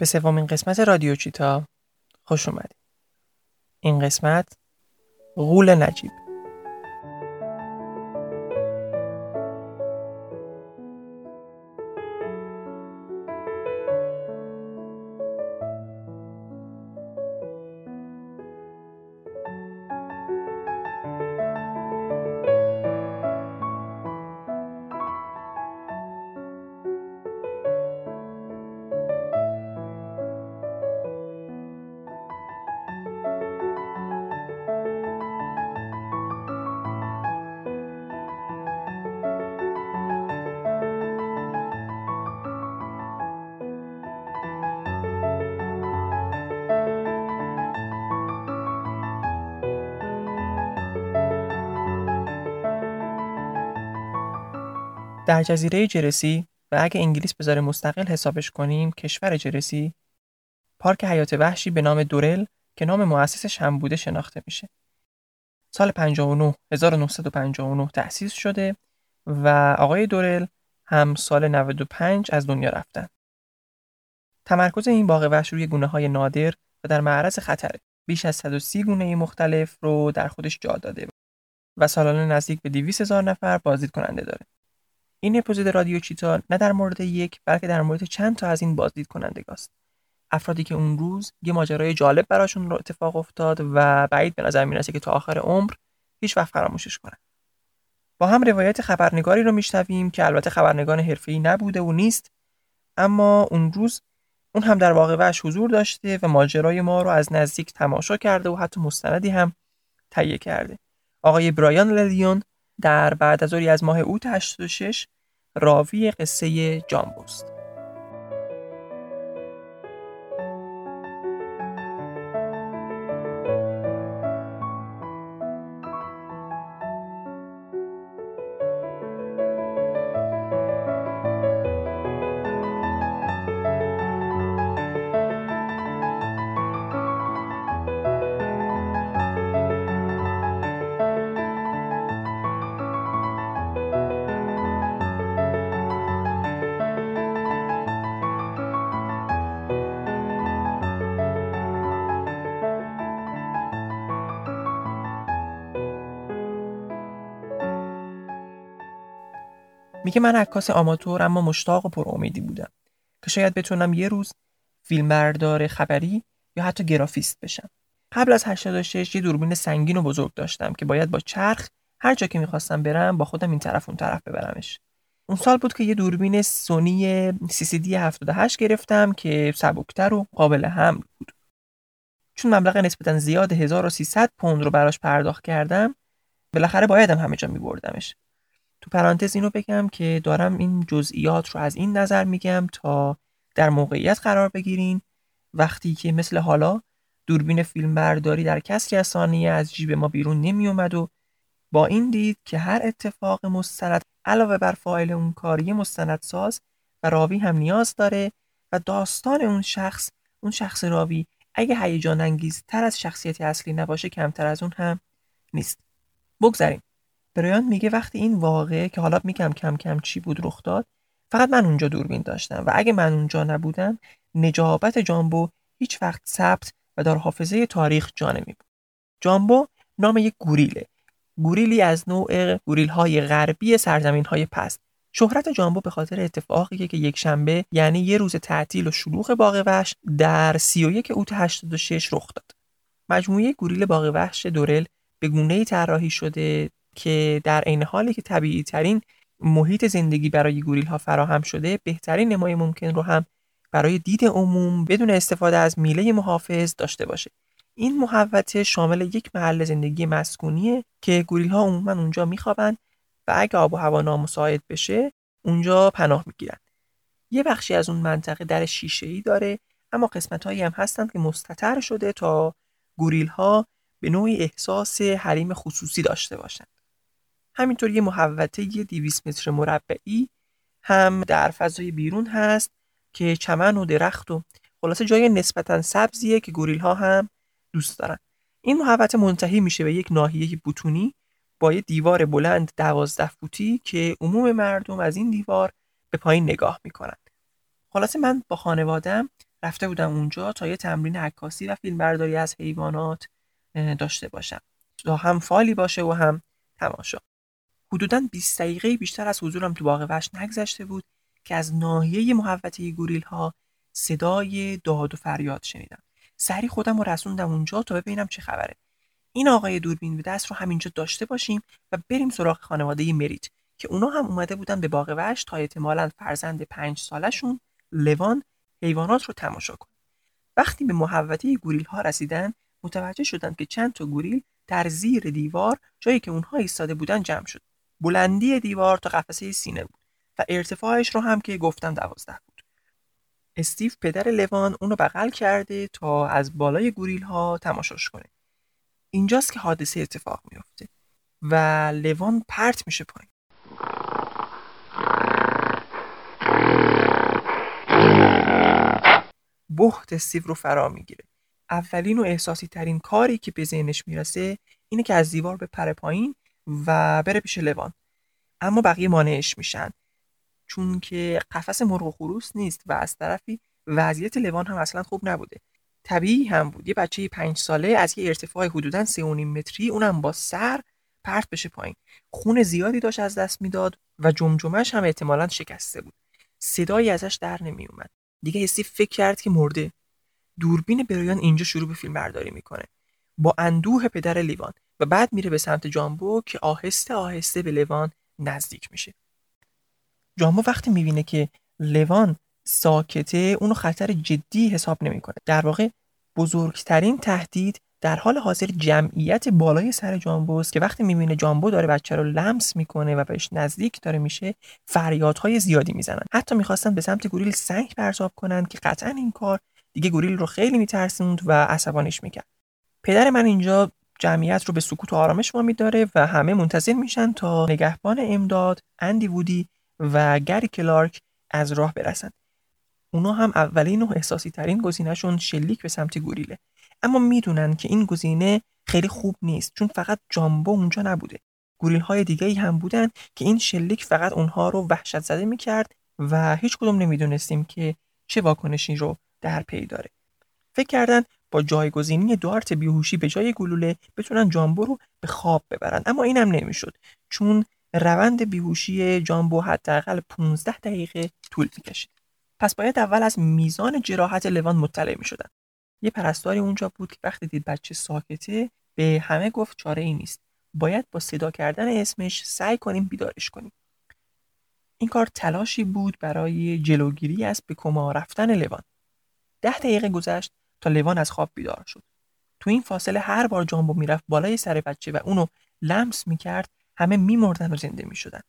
به سومین قسمت رادیو چیتا خوش اومدید. این قسمت غول نجیب در جزیره جرسی و اگه انگلیس بذاره مستقل حسابش کنیم کشور جرسی پارک حیات وحشی به نام دورل که نام مؤسسش هم بوده شناخته میشه. سال 59 1959 تأسیس شده و آقای دورل هم سال 95 از دنیا رفتن. تمرکز این باغ وحش روی گونه های نادر و در معرض خطره. بیش از 130 گونه مختلف رو در خودش جا داده و سالانه نزدیک به 200 هزار نفر بازدید کننده داره. این اپیزود رادیو چیتا نه در مورد یک بلکه در مورد چند تا از این بازدید کنندگاست افرادی که اون روز یه ماجرای جالب براشون رو اتفاق افتاد و بعید به نظر می‌رسه که تا آخر عمر هیچ وقت فراموشش کنن. با هم روایت خبرنگاری رو میشنویم که البته خبرنگار حرفه‌ای نبوده و نیست اما اون روز اون هم در واقع حضور داشته و ماجرای ما رو از نزدیک تماشا کرده و حتی مستندی هم تهیه کرده. آقای برایان للیون در بعد از از ماه اوت 86 راوی قصه جامبوست میگه من عکاس آماتور اما مشتاق و پرامیدی بودم که شاید بتونم یه روز فیلمبردار خبری یا حتی گرافیست بشم. قبل از 86 یه دوربین سنگین و بزرگ داشتم که باید با چرخ هر جا که می‌خواستم برم با خودم این طرف اون طرف ببرمش. اون سال بود که یه دوربین سونی CCD 78 گرفتم که سبکتر و قابل حمل بود. چون مبلغ نسبتا زیاد 1300 پوند رو براش پرداخت کردم بالاخره بایدم همه جا میبردمش. تو پرانتز اینو بگم که دارم این جزئیات رو از این نظر میگم تا در موقعیت قرار بگیرین. وقتی که مثل حالا دوربین فیلم برداری در کسری از ثانیه از جیب ما بیرون نمی اومد و با این دید که هر اتفاق مستند علاوه بر فایل اون کاری مستندساز و راوی هم نیاز داره و داستان اون شخص اون شخص راوی اگه هیجان انگیز تر از شخصیت اصلی نباشه کمتر از اون هم نیست. بگذاریم. برایان میگه وقتی این واقعه که حالا میگم کم کم چی بود رخ داد فقط من اونجا دوربین داشتم و اگه من اونجا نبودم نجابت جامبو هیچ وقت ثبت و در حافظه تاریخ جا نمی بود. جامبو نام یک گوریله. گوریلی از نوع گوریل های غربی سرزمین های پست. شهرت جامبو به خاطر اتفاقی که یک شنبه یعنی یه روز تعطیل و شلوغ باغ وحش در 31 اوت 86 رخ داد. مجموعه گوریل باغ وحش دورل به گونه طراحی شده که در عین حالی که طبیعی ترین محیط زندگی برای گوریل ها فراهم شده بهترین نمای ممکن رو هم برای دید عموم بدون استفاده از میله محافظ داشته باشه. این محوطه شامل یک محل زندگی مسکونیه که گوریل ها عموما اونجا میخوابن و اگه آب و هوا نامساعد بشه اونجا پناه می‌گیرن یه بخشی از اون منطقه در شیشه ای داره اما قسمت هایی هم هستن که مستطر شده تا گوریل ها به نوعی احساس حریم خصوصی داشته باشند. همینطور یه محوطه یه 200 متر مربعی هم در فضای بیرون هست که چمن و درخت و خلاصه جای نسبتا سبزیه که گوریل ها هم دوست دارن. این محوطه منتهی میشه به یک ناحیه بوتونی با یه دیوار بلند دوازده فوتی که عموم مردم از این دیوار به پایین نگاه می‌کنند خلاصه من با خانوادم رفته بودم اونجا تا یه تمرین عکاسی و فیلمبرداری از حیوانات داشته باشم. تا هم فالی باشه و هم تماشا. حدودا 20 دقیقه بیشتر از حضورم تو باغ وحش نگذشته بود که از ناحیه محوطه گوریل ها صدای داد و فریاد شنیدم. سری خودم رو رسوندم اونجا تا ببینم چه خبره. این آقای دوربین به دست رو همینجا داشته باشیم و بریم سراغ خانواده مریت که اونا هم اومده بودن به باغ وحش تا احتمالا فرزند پنج سالشون لوان حیوانات رو تماشا کنن. وقتی به محوطه گوریل ها رسیدن متوجه شدن که چند تا گوریل در زیر دیوار جایی که اونها ایستاده بودن جمع شد. بلندی دیوار تا قفسه سینه بود و ارتفاعش رو هم که گفتم دوازده بود. استیو پدر لوان اونو بغل کرده تا از بالای گوریل ها تماشاش کنه. اینجاست که حادثه اتفاق میفته و لوان پرت میشه پایین. بخت استیو رو فرا می‌گیره. اولین و احساسی ترین کاری که به ذهنش می‌رسه اینه که از دیوار به پر پایین و بره پیش لوان. اما بقیه مانعش میشن. چون که قفس مرغ و خروس نیست و از طرفی وضعیت لوان هم اصلا خوب نبوده. طبیعی هم بود. یه بچه پنج ساله از یه ارتفاع حدودا سه متری اونم با سر پرت بشه پایین. خون زیادی داشت از دست می‌داد و جمجمش هم احتمالا شکسته بود. صدایی ازش در نمی اومد دیگه حسی فکر کرد که مرده. دوربین برایان اینجا شروع به فیلم برداری می‌کنه. با اندوه پدر لیوان و بعد میره به سمت جامبو که آهسته آهسته به لیوان نزدیک میشه. جامبو وقتی می‌بینه که لیوان ساکته اونو خطر جدی حساب نمی‌کنه. در واقع بزرگترین تهدید در حال حاضر جمعیت بالای سر جامبوست که وقتی می‌بینه جامبو داره بچه رو لمس می‌کنه و بهش نزدیک داره میشه فریادهای زیادی می‌زنن. حتی می‌خواستن به سمت گوریل سنگ پرتاب کنند که قطعا این کار دیگه گوریل رو خیلی میترسوند و عصبانیش می‌کرد. پدر من اینجا جمعیت رو به سکوت و آرامش وامی داره و همه منتظر میشن تا نگهبان امداد اندی وودی و گری کلارک از راه برسن اونا هم اولین و احساسی ترین گزینهشون شلیک به سمت گوریله. اما می‌دونن که این گزینه خیلی خوب نیست چون فقط جامبو اونجا نبوده. گوریل های دیگه ای هم بودن که این شلیک فقط اونها رو وحشت زده می‌کرد و هیچ کدوم نمی‌دونستیم که چه واکنشی رو در پی داره. فکر کردن با جایگزینی دارت بیهوشی به جای گلوله بتونن جامبو رو به خواب ببرن. اما اینم نمی‌شد. چون روند بیهوشی جامبو حداقل 15 دقیقه طول می‌کشید پس باید اول از میزان جراحت لوان مطلع می‌شدن. یه پرستاری اونجا بود که وقتی دید بچه ساکته به همه گفت چاره ای نیست. باید با صدا کردن اسمش سعی کنیم بیدارش کنیم. این کار تلاشی بود برای جلوگیری از به کما رفتن لوان. ده دقیقه گذشت تا لوان از خواب بیدار شد. تو این فاصله هر بار جامبو می‌رفت بالای سر بچه و اونو لمس می‌کرد همه میمردن و زنده می‌شدن.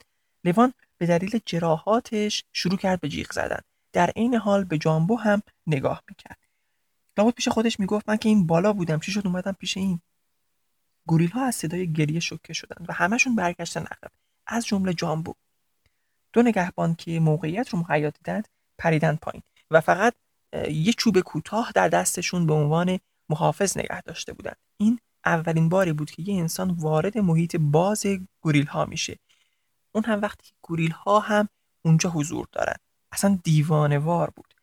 لوان به دلیل جراحاتش شروع کرد به جیغ زدن. در عین حال به جامبو هم نگاه می‌کرد. لابد پیش خودش می‌گفت من که این بالا بودم چی شد؟ اومدم پیش این. گوریل ها از صدای گریه شوکه شدن و همشون برگشتن عقب. از جمله جامبو. دو نگهبان که موقعیت رو مهیا دیدند پریدن پایین و فقط یه چوب کوتاه در دستشون به عنوان محافظ نگه داشته بودند این اولین باری بود که یه انسان وارد محیط باز گوریل ها میشه. اون هم وقتی که گوریل ها هم اونجا حضور دارن. اصلا دیوانه وار بود.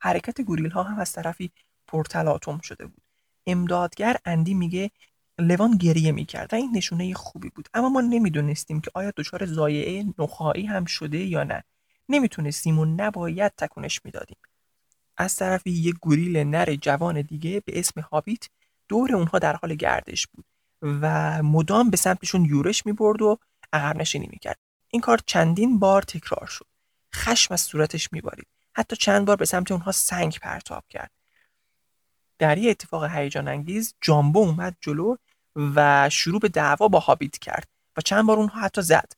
حرکت گوریل ها هم از طرفی پرتلاتم شده بود. امدادگر اندی میگه لوان گریه می‌کرد و این نشونه خوبی بود. اما ما نمی‌دونستیم که آیا دچار زایعه نخایی هم شده یا نه. نمی‌تونستیم و نباید تکونش می‌دادیم. از طرفی یک گوریل نر جوان دیگه به اسم هابیت دور اونها در حال گردش بود و مدام به سمتشون یورش می‌برد و عقب نشینی می‌کرد. این کار چندین بار تکرار شد. خشم از صورتش میبارید. حتی چند بار به سمت اونها سنگ پرتاب کرد. در یه اتفاق هیجان انگیز جامبو اومد جلو و شروع به دعوا با هابیت کرد و چند بار اونها حتی زد.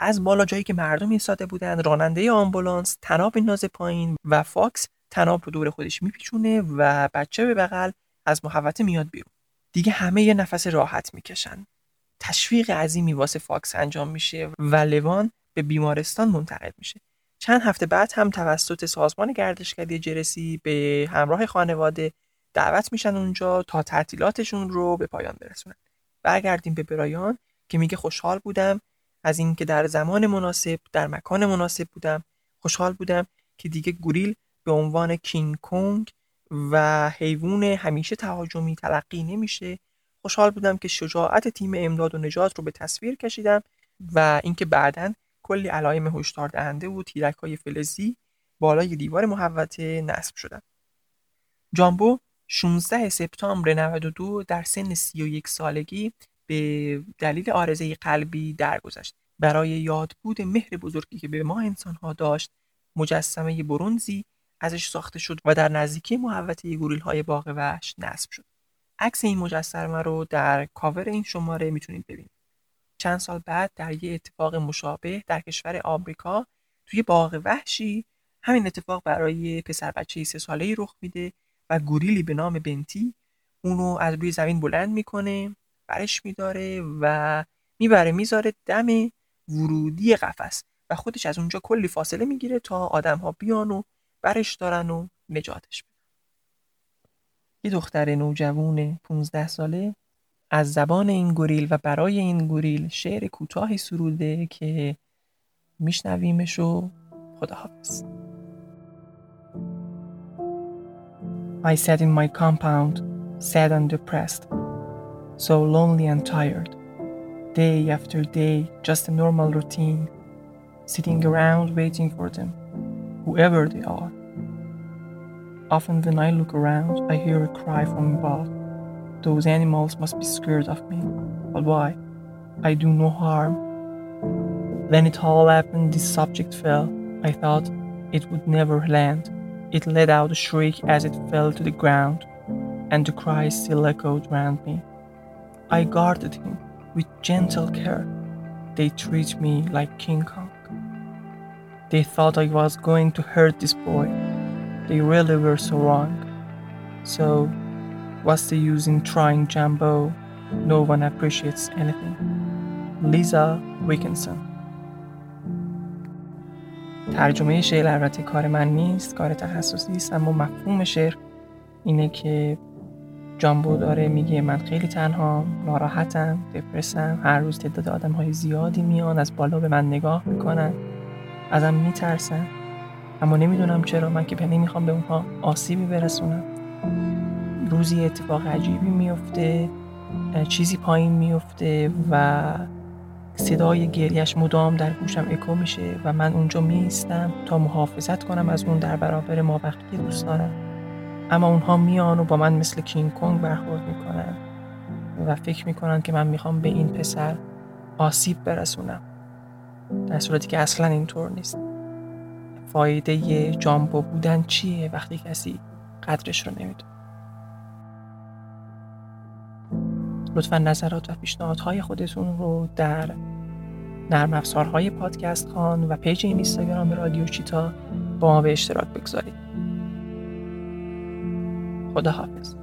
از بالا جایی که مردم ایستاده بودن راننده آمبولانس طناب میندازه پایین و فاکس طناب رو دور خودش میپیچونه و بچه به بغل از محوطه میاد بیرون. دیگه همه یه نفس راحت می‌کشن. تشویق عظیمی واسه فاکس انجام میشه و لوان به بیمارستان منتقل میشه. چند هفته بعد هم توسط سازمان گردشگری جرسی به همراه خانواده دعوت میشن اونجا تا تعطیلاتشون رو به پایان برسونن. برگردیم به برایان که میگه خوشحال بودم از اینکه در زمان مناسب در مکان مناسب بودم خوشحال بودم که دیگه گوریل به عنوان کینگ کونگ و حیوان همیشه تهاجمی تلقی نمیشه. خوشحال بودم که شجاعت تیم امداد و نجات رو به تصویر کشیدم و اینکه بعدا کلی علائم هشدار دهنده و تیرک های فلزی بالای دیوار محوطه نصب شدن جامبو 16 سپتامبر 92 در سن 31 سالگی به دلیل آرزه قلبی درگذشت. برای یاد بود مهر بزرگی که به ما انسان ها داشت مجسمه برونزی ازش ساخته شد و در نزدیکی محوطه گوریل های باغ وحش نصب شد. عکس این مجسمه رو در کاور این شماره می‌تونید ببینید. چند سال بعد در یه اتفاق مشابه در کشور آمریکا توی باغ وحشی همین اتفاق برای پسر بچه سه ساله رخ میده و گوریلی به نام بنتی اونو از روی زمین بلند می‌کنه. برش میداره و می‌بره می‌ذاره دم ورودی قفس و خودش از اونجا کلی فاصله می‌گیره تا آدم ها بیان و برش دارن و نجاتش بدن. یه دختر نوجوان 15 ساله از زبان این گوریل و برای این گوریل شعر کوتاهی سروده که میشنویمش و خداحافظ. I sat in my compound, sad and depressed, so lonely and tired. Day after day, just a normal routine, sitting around waiting for them, whoever they are. Often when I look around, I hear a cry from above. Those animals must be scared of me. But why? I do no harm. Then it all happened, this subject fell. I thought it would never land. It let out a shriek as it fell to the ground, and the cry still echoed round me. I guarded him with gentle care. They treat me like King Kong. They thought I was going to hurt this boy they really were so wrong. So, what's the use in trying Jambo? No one appreciates anything. Lisa Wickinson ترجمه شعر البته کار من نیست کار تخصصی است اما مفهوم شعر اینه که جامبو داره میگه من خیلی تنها ناراحتم دپرسم. هر روز تعداد آدم های زیادی میان از بالا به من نگاه می‌کنن ازم میترسن. اما نمی‌دونم چرا من که نمی‌خوام به اونها آسیبی برسونم. روزی اتفاق عجیبی میفته چیزی پایین میفته و صدای گریش مدام در گوشم اکو میشه و من اونجا میستم تا محافظت کنم از اون در برابر ما وقتی دوست دارم. اما اونها میان و با من مثل کینگ کنگ برخورد می‌کنن و فکر می‌کنن که من می‌خوام به این پسر آسیب برسونم. در صورتی که اصلا اینطور نیست. فایده جامبو بودن چیه وقتی کسی قدرش رو نمی‌دونه؟ لطفا نظرات و پیشنهادهای خودتون رو در نرم افزارهای پادکست خان و پیج این اینستاگرام رادیو چیتا با ما به اشتراک بگذارید. خدا حافظ